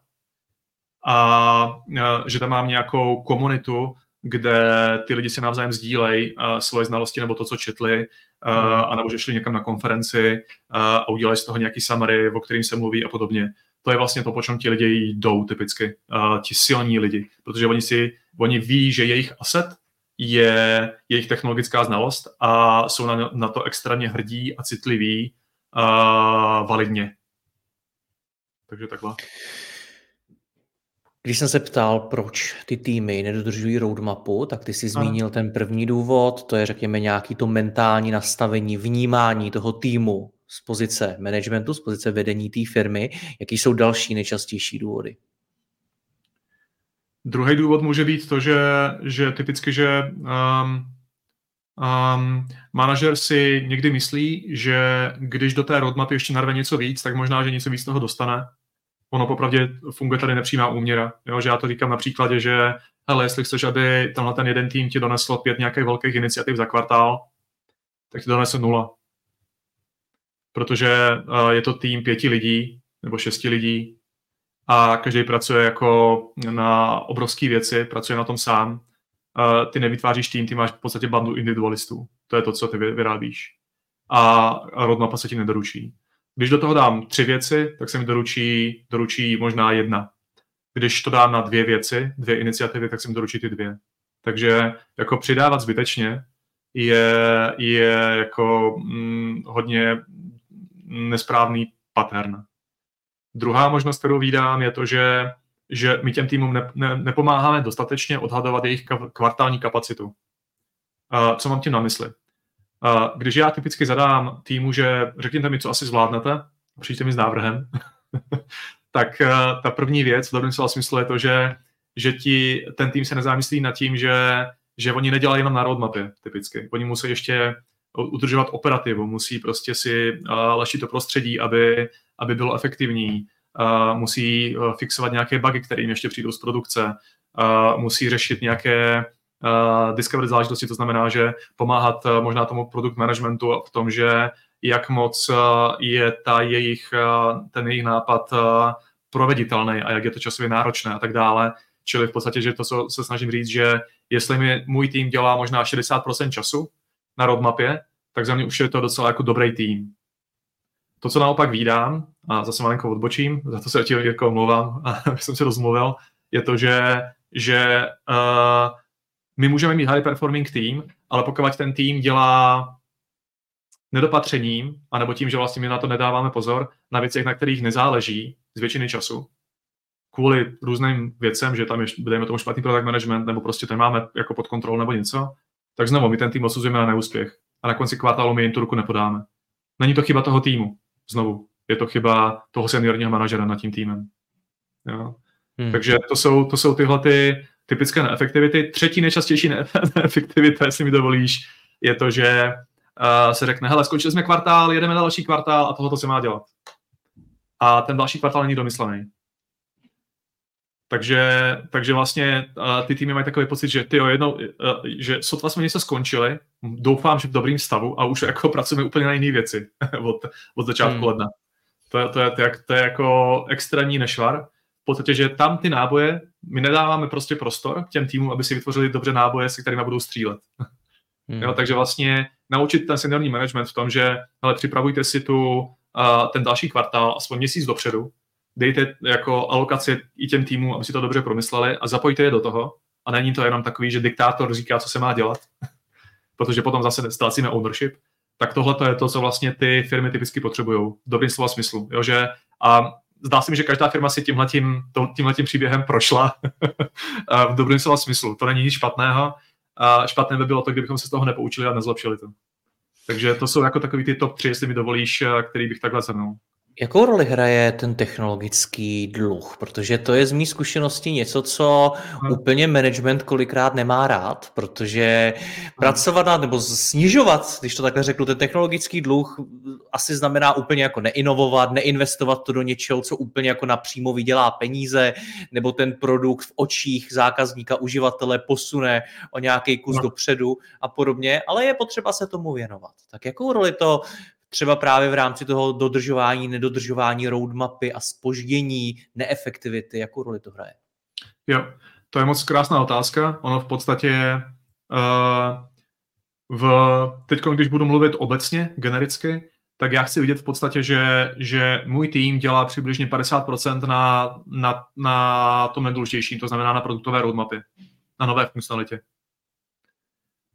A že tam mám nějakou komunitu, kde ty lidi si navzájem sdílejí svoje znalosti nebo to, co četli, uh, anebo že šli někam na konferenci uh, a udělají z toho nějaký summary, o kterým se mluví a podobně. To je vlastně to, po čem ti lidi jdou typicky, uh, ti silní lidi, protože oni si, oni ví, že jejich asset je jejich technologická znalost a jsou na, na to extrémně hrdí a citliví uh, validně. Takže takhle. Když jsem se ptal, proč ty týmy nedodržují roadmapu, tak ty si zmínil ten první důvod, to je řekněme nějaký to mentální nastavení, vnímání toho týmu z pozice managementu, z pozice vedení té firmy. Jaký jsou další nejčastější důvody? Druhý důvod může být to, že, že typicky, že um, um, manažer si někdy myslí, že když do té roadmapy ještě narve něco víc, tak možná, že něco víc toho dostane ono popravdě funguje tady nepřímá úměra. Jo? Že já to říkám na příkladě, že hele, jestli chceš, aby tenhle ten jeden tým ti donesl pět nějakých velkých iniciativ za kvartál, tak ti donese nula. Protože uh, je to tým pěti lidí nebo šesti lidí a každý pracuje jako na obrovské věci, pracuje na tom sám. Uh, ty nevytváříš tým, ty máš v podstatě bandu individualistů. To je to, co ty vyrábíš. A roadmapa se ti nedoručí. Když do toho dám tři věci, tak se mi doručí, doručí možná jedna. Když to dám na dvě věci, dvě iniciativy, tak se mi doručí ty dvě. Takže jako přidávat zbytečně je, je jako mm, hodně nesprávný pattern. Druhá možnost, kterou vídám, je to, že, že my těm týmům ne, ne, nepomáháme dostatečně odhadovat jejich kvartální kapacitu. Uh, co mám tím na mysli? Když já typicky zadám týmu, že řekněte mi, co asi zvládnete, přijďte mi s návrhem, tak eh, ta první věc v dobrém slova smyslu je to, že, že ti, ten tým se nezámyslí nad tím, že, že oni nedělají jenom na roadmapě typicky. Oni musí ještě udržovat operativu, musí prostě si uh, lešit to prostředí, aby, aby bylo efektivní, uh, musí uh, fixovat nějaké bugy, které jim ještě přijdou z produkce, uh, musí řešit nějaké discovery záležitosti, to znamená, že pomáhat uh, možná tomu produkt managementu v tom, že jak moc uh, je ta jejich, ten jejich nápad proveditelný a jak je to časově náročné a tak dále. Čili v podstatě, že to, co se snažím říct, že jestli mi můj tým dělá možná 60% času na roadmapě, tak za mě už je to docela jako dobrý tým. To, co naopak výdám, a zase malinko odbočím, za to se ti jako omlouvám, jsem se rozmluvil, je to, že, že uh, my můžeme mít high performing tým, ale pokud ten tým dělá nedopatřením, anebo tím, že vlastně my na to nedáváme pozor, na věcech, na kterých nezáleží z většiny času, kvůli různým věcem, že tam je, dejme tomu špatný product management, nebo prostě ten máme jako pod kontrolou nebo něco, tak znovu my ten tým osuzujeme na neúspěch a na konci kvartálu my jim tu ruku nepodáme. Není to chyba toho týmu, znovu. Je to chyba toho seniorního manažera nad tím týmem. Jo. Hmm. Takže to jsou, to jsou tyhle ty typické neefektivity. Třetí nejčastější neefektivita, jestli mi dovolíš, je to, že uh, se řekne, hele, skončili jsme kvartál, jedeme na další kvartál a tohoto se má dělat. A ten další kvartál není domyslený. Takže, takže vlastně uh, ty týmy mají takový pocit, že ty jednou, uh, že sotva jsme něco skončili, doufám, že v dobrým stavu a už jako pracujeme úplně na jiné věci od, od začátku hmm. ledna. To, je, to, je, to, je, to je jako extrémní nešvar. Podstatě, že tam ty náboje, my nedáváme prostě prostor těm týmům, aby si vytvořili dobře náboje, se kterými budou střílet. Hmm. Jo, takže vlastně naučit ten seniorní management v tom, že hele, připravujte si tu, uh, ten další kvartál aspoň měsíc dopředu, dejte jako alokaci i těm týmům, aby si to dobře promysleli a zapojte je do toho. A není to jenom takový, že diktátor říká, co se má dělat, protože potom zase ztrácíme ownership. Tak tohle to je to, co vlastně ty firmy typicky potřebují. V dobrým slova smyslu. Jo, že, a zdá se mi, že každá firma si tímhletím, tímhletím příběhem prošla v dobrým slova smyslu. To není nic špatného. A špatné by bylo to, kdybychom se z toho nepoučili a nezlepšili to. Takže to jsou jako takový ty top tři, jestli mi dovolíš, který bych takhle zhrnul. Jakou roli hraje ten technologický dluh? Protože to je z mý zkušenosti něco, co hmm. úplně management kolikrát nemá rád, protože hmm. pracovat nebo snižovat, když to takhle řeknu, ten technologický dluh asi znamená úplně jako neinovovat, neinvestovat to do něčeho, co úplně jako napřímo vydělá peníze, nebo ten produkt v očích zákazníka, uživatele posune o nějaký kus no. dopředu a podobně, ale je potřeba se tomu věnovat. Tak jakou roli to třeba právě v rámci toho dodržování, nedodržování roadmapy a spoždění, neefektivity, jakou roli to hraje? Jo, to je moc krásná otázka. Ono v podstatě uh, v, teď, když budu mluvit obecně, genericky, tak já chci vidět v podstatě, že, že můj tým dělá přibližně 50% na, na, na tom nejdůležitějším, to znamená na produktové roadmapy, na nové funkcionalitě.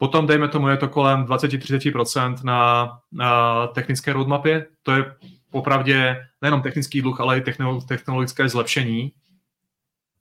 Potom, dejme tomu, je to kolem 20-30% na, na technické roadmapě. To je popravdě nejenom technický dluh, ale i technologické zlepšení.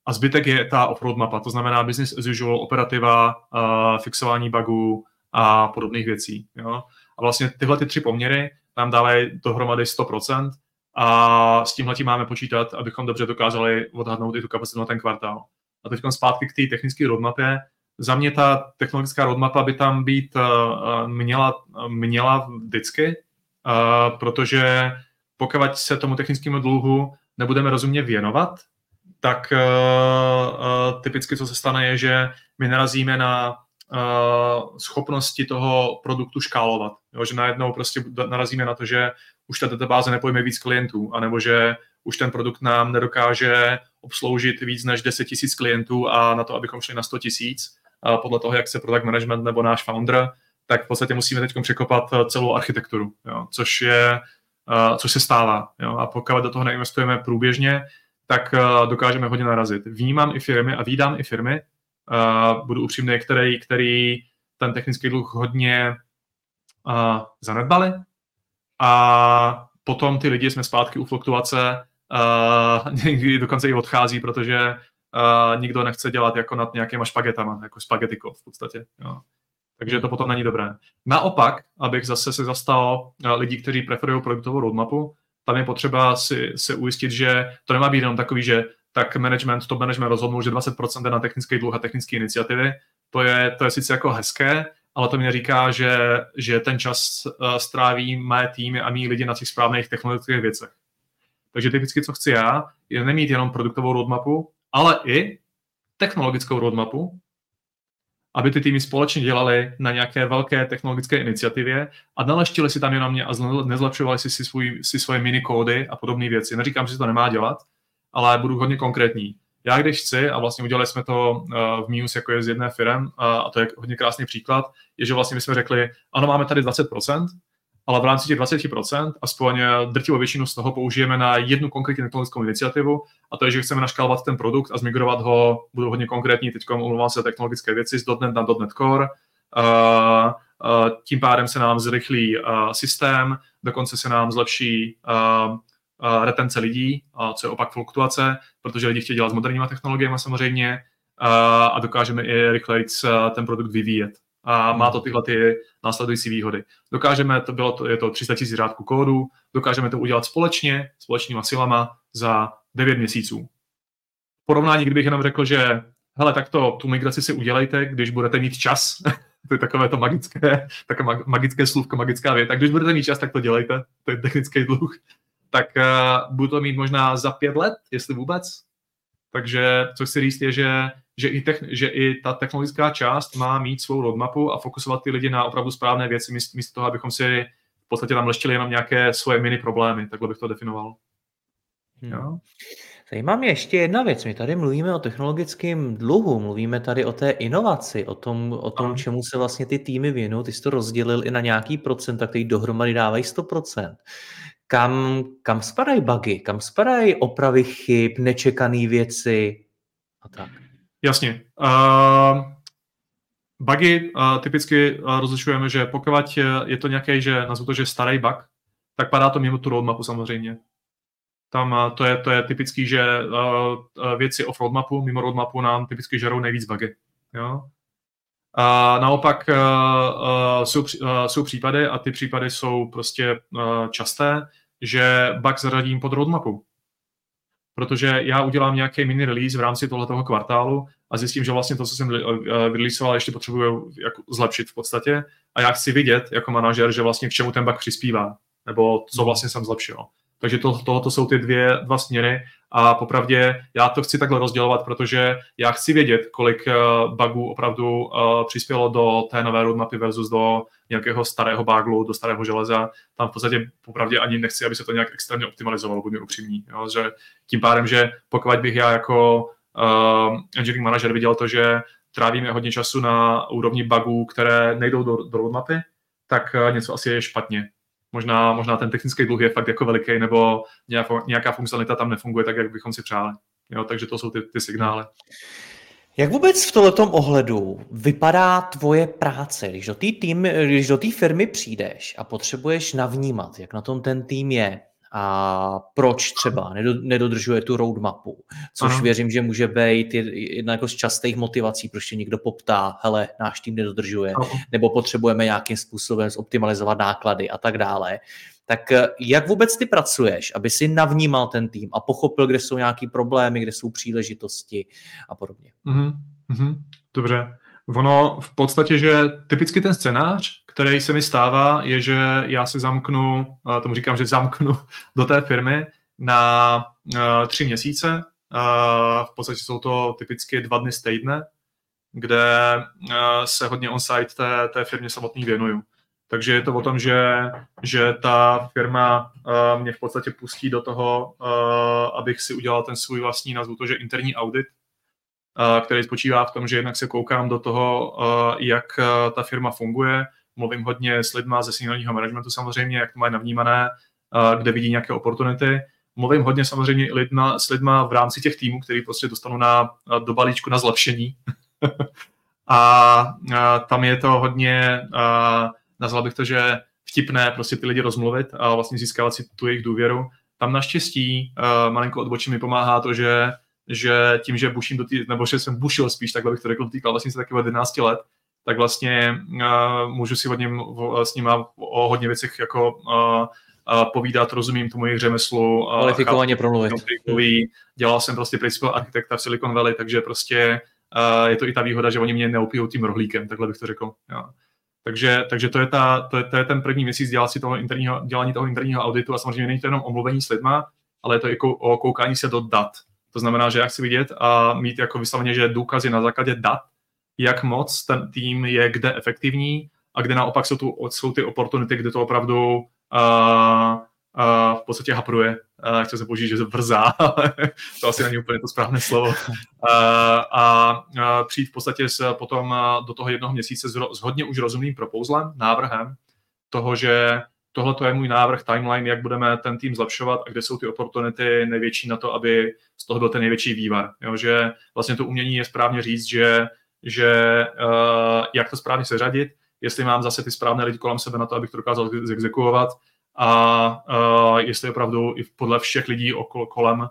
A zbytek je ta off-road mapa, to znamená business as usual, operativa, uh, fixování bugů a podobných věcí. Jo? A vlastně tyhle ty tři poměry nám dávají dohromady 100% a s tímhle tím máme počítat, abychom dobře dokázali odhadnout i tu kapacitu na ten kvartál. A teď zpátky k té technické roadmapě, za mě ta technologická roadmapa by tam být uh, měla, měla vždycky, uh, protože pokud se tomu technickému dluhu nebudeme rozumně věnovat, tak typicky co se stane je, že my narazíme na schopnosti toho produktu škálovat. Jo, že najednou prostě narazíme na to, že už ta databáze nepojme víc klientů, anebo že už ten produkt nám nedokáže obsloužit víc než 10 000 klientů a na to, abychom šli na 100 000, podle toho, jak se product management nebo náš founder, tak v podstatě musíme teď překopat eh, celou architekturu, jo, což je, uh, což se stává. Jo, a pokud do toho neinvestujeme průběžně, tak uh, dokážeme hodně narazit. Vnímám i firmy a vídám i firmy, budu upřímný, který, který ten technický dluh hodně zanedbali a potom ty lidi jsme zpátky u fluktuace, někdy dokonce i odchází, protože nikdo nechce dělat jako nad nějakýma špagetama, jako špagetiko v podstatě. Jo. Takže to potom není dobré. Naopak, abych zase se zastal uh, lidí, kteří preferují produktovou roadmapu, tam je potřeba si, se ujistit, že to nemá být jenom takový, že tak management, top management rozhodnul, že 20% je na technický dluh a technické iniciativy. To je, to je sice jako hezké, ale to mi neříká, že, že ten čas uh, stráví mé týmy a mý lidi na těch správných technologických věcech. Takže typicky, co chci já, je nemít jenom produktovou roadmapu, ale i technologickou roadmapu, aby ty týmy společně dělali na nějaké velké technologické iniciativě a naleštili si tam jenom mě a nezlepšovali si, si, svůj, si svoje minikódy a podobné věci. Neříkám, že to nemá dělat, ale budu hodně konkrétní. Já když chci, a vlastně udělali jsme to eh, v Minus, jako je z jedné firm, a to je hodně krásný příklad, je, že vlastně my jsme řekli, ano, máme tady 20%, ale v rámci těch 20% aspoň drtivou většinu z toho použijeme na jednu konkrétní technologickou iniciativu a to je, že chceme naškálovat ten produkt a zmigrovat ho, budu hodně konkrétní, teď omlouvám se technologické věci z .NET na .NET Core, uh, uh, tím pádem se nám zrychlí uh, systém, dokonce se nám zlepší uh, retence lidí, co je opak fluktuace, protože lidi chtějí dělat s moderníma technologiemi samozřejmě a dokážeme i rychleji ten produkt vyvíjet a má to tyhle ty následující výhody. Dokážeme, to bylo to, je to 300 000 řádků kódu, dokážeme to udělat společně, společnýma silama za 9 měsíců. V porovnání, kdybych jenom řekl, že hele, tak to, tu migraci si udělejte, když budete mít čas, to je takové to magické, takové magické slůvko, magická věta, když budete mít čas, tak to dělejte, to je technický dluh, tak uh, budu to mít možná za pět let, jestli vůbec. Takže co chci říct je, že že i, techn- že i ta technologická část má mít svou roadmapu a fokusovat ty lidi na opravdu správné věci, místo toho, abychom si v podstatě tam leštili jenom nějaké svoje mini problémy, takhle bych to definoval. Hmm. Jo? Zajímá mě ještě jedna věc. My tady mluvíme o technologickém dluhu, mluvíme tady o té inovaci, o tom, o tom čemu se vlastně ty týmy věnují. Ty jsi to rozdělil i na nějaký procent, který dohromady dávají 100%. Kam, kam spadají bugy, kam spadají opravy chyb, nečekané věci a tak? Jasně. Uh, bugy uh, typicky uh, rozlišujeme, že pokud je to nějaký, že nazvu to, že starý bug, tak padá to mimo tu roadmapu samozřejmě. Tam uh, to, je, to je typický, že uh, věci off roadmapu, mimo roadmapu nám typicky žerou nejvíc bugy. Jo? A naopak uh, uh, jsou, uh, jsou případy, a ty případy jsou prostě časté, že bug zaradím pod roadmapu. Protože já udělám nějaký mini release v rámci tohoto kvartálu a zjistím, že vlastně to, co jsem vyreleasoval, ještě potřebuju jako zlepšit v podstatě. A já chci vidět jako manažer, že vlastně k čemu ten bug přispívá, nebo co vlastně jsem zlepšil. Takže to, tohoto jsou ty dvě, dva směry a popravdě já to chci takhle rozdělovat, protože já chci vědět, kolik eh, bugů opravdu uh, přispělo do té nové roadmapy versus do nějakého starého baglu, do starého železa. Tam v podstatě popravdě ani nechci, aby se to nějak extrémně optimalizovalo, budu upřímný. Jo? Že tím pádem, že pokud bych já jako uh, engineering manager viděl to, že trávíme hodně času na úrovni bugů, které nejdou do, do roadmapy, tak něco asi je špatně možná, možná ten technický dluh je fakt jako veliký, nebo nějaká funkcionalita tam nefunguje tak, jak bychom si přáli. Jo, takže to jsou ty, ty signály. Jak vůbec v tomto ohledu vypadá tvoje práce, když do té když do firmy přijdeš a potřebuješ navnímat, jak na tom ten tým je, a proč třeba nedodržuje tu roadmapu, což Aha. věřím, že může být jedna jako z častých motivací, proč tě někdo poptá, hele, náš tým nedodržuje, Aha. nebo potřebujeme nějakým způsobem zoptimalizovat náklady a tak dále. Tak eh, jak vůbec ty pracuješ, aby si navnímal ten tým a pochopil, kde jsou nějaké problémy, kde jsou příležitosti a podobně? Mm-hmm. Dobře. Ono v podstatě, že typicky ten scénář, který se mi stává, je, že já se zamknu, tomu říkám, že zamknu do té firmy na uh, tři měsíce. Uh, v podstatě jsou to typicky dva dny z týdne, kde se hodně on-site té, té firmě samotný věnuju. Takže je to o tom, že, že ta firma mě v podstatě pustí do toho, abych si udělal ten svůj vlastní, nazvu to, že interní audit, který spočívá v tom, že jednak se koukám do toho, jak ta firma funguje, mluvím hodně s lidma ze seniorního managementu samozřejmě, jak to mají navnímané, kde vidí nějaké oportunity. Mluvím hodně samozřejmě lidma, s lidma v rámci těch týmů, který prostě dostanu na, do balíčku na zlepšení. a, a tam je to hodně, a, nazval bych to, že vtipné prostě ty lidi rozmluvit a vlastně získávat si tu jejich důvěru. Tam naštěstí uh, malinko odbočím mi pomáhá to, že, že tím, že buším do tý, nebo že jsem bušil spíš, takhle bych to řekl, týkal vlastně se taky 11 let, tak vlastně uh, můžu si hodně s nima o hodně věcech jako uh, uh, povídat, rozumím tomu jejich řemeslu. Kvalifikovaně promluvit. Dělal jsem prostě principal architekta v Silicon Valley, takže prostě uh, je to i ta výhoda, že oni mě neopijou tím rohlíkem, takhle bych to řekl. Jo. Takže, takže to, je ta, to, je, to je ten první měsíc si toho interního, dělání toho interního auditu a samozřejmě není to jenom omluvení s lidma, ale je to i o koukání se do dat. To znamená, že já chci vidět a mít jako vysloveně, že důkazy na základě dat, jak moc ten tým je kde efektivní a kde naopak jsou, tu, jsou ty oportunity, kde to opravdu uh, uh, v podstatě hapruje. Uh, chci se použít, že vrzá, ale to asi není úplně to správné slovo. Uh, a uh, přijít v podstatě s, potom uh, do toho jednoho měsíce s, s hodně už rozumným propouzlem, návrhem toho, že tohle je můj návrh, timeline, jak budeme ten tým zlepšovat a kde jsou ty oportunity největší na to, aby z toho byl ten největší vývar. Jo, že vlastně to umění je správně říct, že, že uh, jak to správně seřadit, jestli mám zase ty správné lidi kolem sebe na to, abych to dokázal zexekuovat a uh, jestli opravdu i podle všech lidí okolo, kolem uh,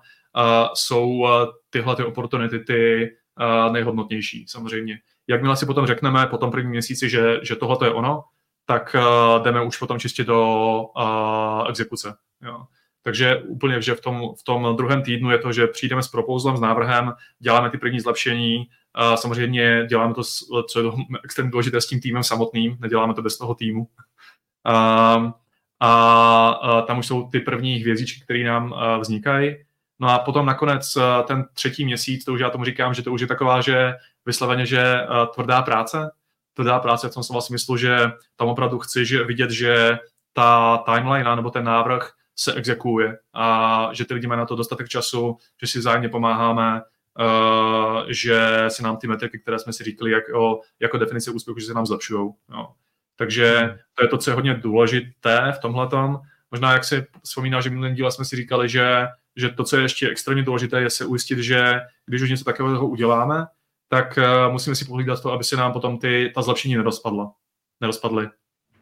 jsou tyhle ty oportunity ty uh, nejhodnotnější samozřejmě. Jakmile si potom řekneme po tom prvním měsíci, že, že tohle je ono, tak uh, jdeme už potom čistě do uh, exekuce. Jo. Takže úplně, že v tom, v tom druhém týdnu je to, že přijdeme s propouzlem, s návrhem, děláme ty první zlepšení, uh, samozřejmě děláme to, co je extrémně důležité s tím týmem samotným, neděláme to bez toho týmu. Uh, a uh, tam už jsou ty první hvězdičky, které nám vznikají. No a potom nakonec ten třetí měsíc, to už já tomu říkám, že to už je taková, že vysloveně, že tvrdá práce, tvrdá práce v tom slova smyslu, že tam opravdu chci že vidět, že ta timeline nebo ten návrh se exekuje a že ty lidi mají na to dostatek času, že si vzájemně pomáháme, že se nám ty metriky, které jsme si říkali jako, jako definice úspěchu, že se nám zlepšují. Takže to je to, co je hodně důležité v tomhle. Možná, jak si vzpomíná, že minulý díle jsme si říkali, že, že to, co je ještě extrémně důležité, je se ujistit, že když už něco takového uděláme, tak uh, musíme si pohlídat to, aby se nám potom ty, ta zlepšení nerozpadla. nerozpadly.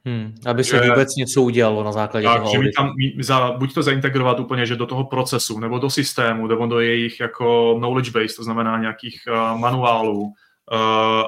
Hmm, aby se že, vůbec něco udělalo na základě tak, toho že tam, za, buď to zaintegrovat úplně, že do toho procesu, nebo do systému, nebo do jejich jako knowledge base, to znamená nějakých uh, manuálů, uh,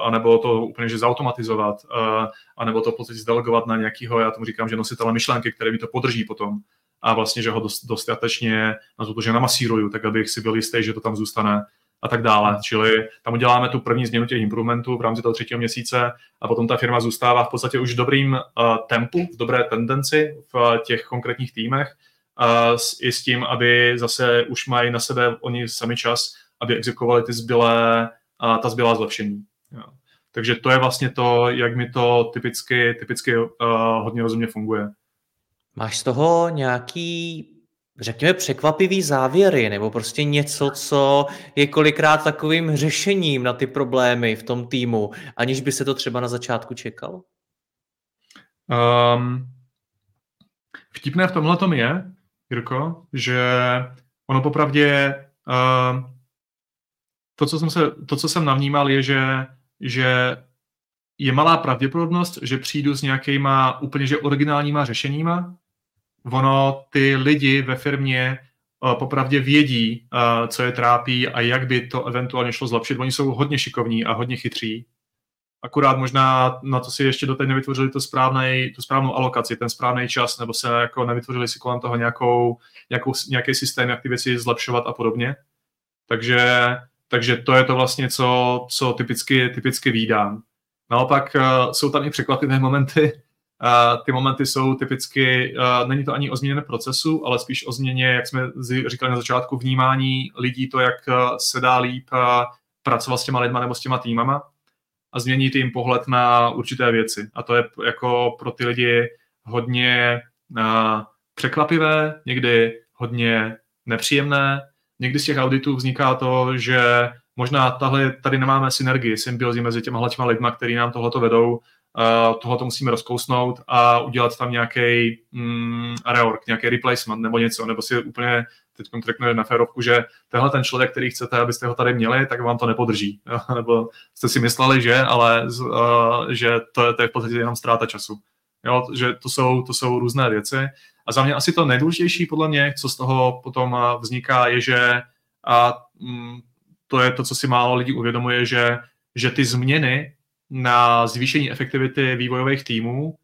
anebo to úplně, že zautomatizovat, uh, anebo to v podstatě zdelegovat na nějakého, já tomu říkám, že nositele myšlenky, který mi to podrží potom a vlastně, že ho dost, dostatečně na to, že namasíruju, tak abych si byl jistý, že to tam zůstane a tak dále. Čili tam uděláme tu první změnu těch improvementů v rámci toho třetího měsíce a potom ta firma zůstává v podstatě už v dobrým uh, tempu, v dobré tendenci v uh, těch konkrétních týmech uh, s, i s tím, aby zase už mají na sebe oni sami čas, aby exekovali ty zbylé, uh, ta zbylá zlepšení. Jo. Takže to je vlastně to, jak mi to typicky, typicky uh, hodně rozumně funguje. Máš z toho nějaký řekněme, překvapivý závěry, nebo prostě něco, co je kolikrát takovým řešením na ty problémy v tom týmu, aniž by se to třeba na začátku čekal? Um, vtipné v tomhle tom je, Jirko, že ono popravdě uh, to, co jsem, se, to, co jsem navnímal, je, že, že je malá pravděpodobnost, že přijdu s nějakýma úplně že originálníma řešeníma, ono ty lidi ve firmě uh, popravdě vědí, uh, co je trápí a jak by to eventuálně šlo zlepšit. Oni jsou hodně šikovní a hodně chytří. Akurát možná na to si ještě doteď nevytvořili to správnej, tu správnou alokaci, ten správný čas, nebo se jako nevytvořili si kolem toho nějakou, nějakou, nějaký systém, jak ty věci zlepšovat a podobně. Takže, takže to je to vlastně, co, co typicky, typicky výdám. Naopak uh, jsou tam i překvapivé momenty, ty momenty jsou typicky, není to ani o změně procesu, ale spíš o změně, jak jsme říkali na začátku, vnímání lidí, to, jak se dá líp pracovat s těma lidma nebo s těma týmama a změnit jim pohled na určité věci. A to je jako pro ty lidi hodně překvapivé, někdy hodně nepříjemné. Někdy z těch auditů vzniká to, že možná tahle, tady nemáme synergii, symbiozi mezi těma těma lidma, který nám tohleto vedou, uh, tohle to musíme rozkousnout a udělat tam nějaký mm, reorg, nějaký replacement nebo něco, nebo si úplně teď řeknu na férovku, že tenhle ten člověk, který chcete, abyste ho tady měli, tak vám to nepodrží. nebo jste si mysleli, že, ale uh, že to, je, to je v podstatě jenom ztráta času. Jo, že to jsou, to jsou různé věci. A za mě asi to nejdůležitější podle mě, co z toho potom vzniká, je, že a, mm, to je to, co si málo lidí uvědomuje, že, že ty změny na zvýšení efektivity vývojových týmů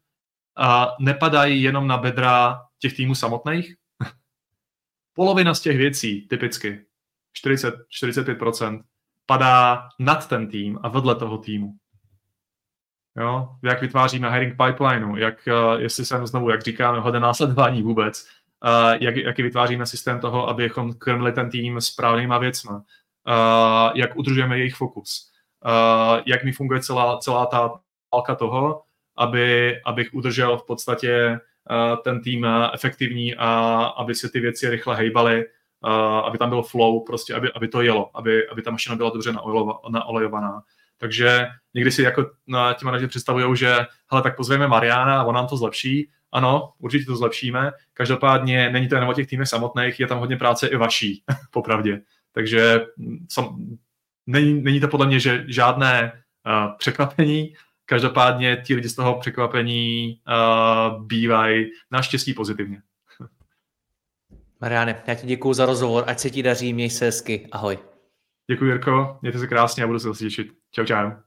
a nepadají jenom na bedra těch týmů samotných. Polovina z těch věcí, typicky 40, 45%, padá nad ten tým a vedle toho týmu. Jo? Jak vytváříme hiring pipelineu, jak, eh, jestli jsem znovu, jak říkáme, hodně následování vůbec, jak, jaký vytváříme systém toho, abychom krmili ten tým správnýma věcma, jak udržujeme jejich fokus, jak mi funguje celá, celá ta válka toho, aby, abych udržel v podstatě ten tým efektivní a aby se ty věci rychle hejbaly, aby tam byl flow, prostě aby, aby to jelo, aby, aby ta mašina byla dobře naolejovaná. Takže někdy si jako na ti manažeři představují, že hele, tak pozveme Mariana a on nám to zlepší. Ano, určitě to zlepšíme. Každopádně není to jen o těch týmech samotných, je tam hodně práce i vaší, popravdě. Takže mm, není, není to podle mě že žádné uh, překvapení, Každopádně ti lidi z toho překvapení uh, bývají naštěstí pozitivně. Mariane, já ti děkuji za rozhovor, ať se ti daří, měj se hezky, ahoj. Děkuji Jirko, mějte se krásně a budu se zase těšit. Čau, čau.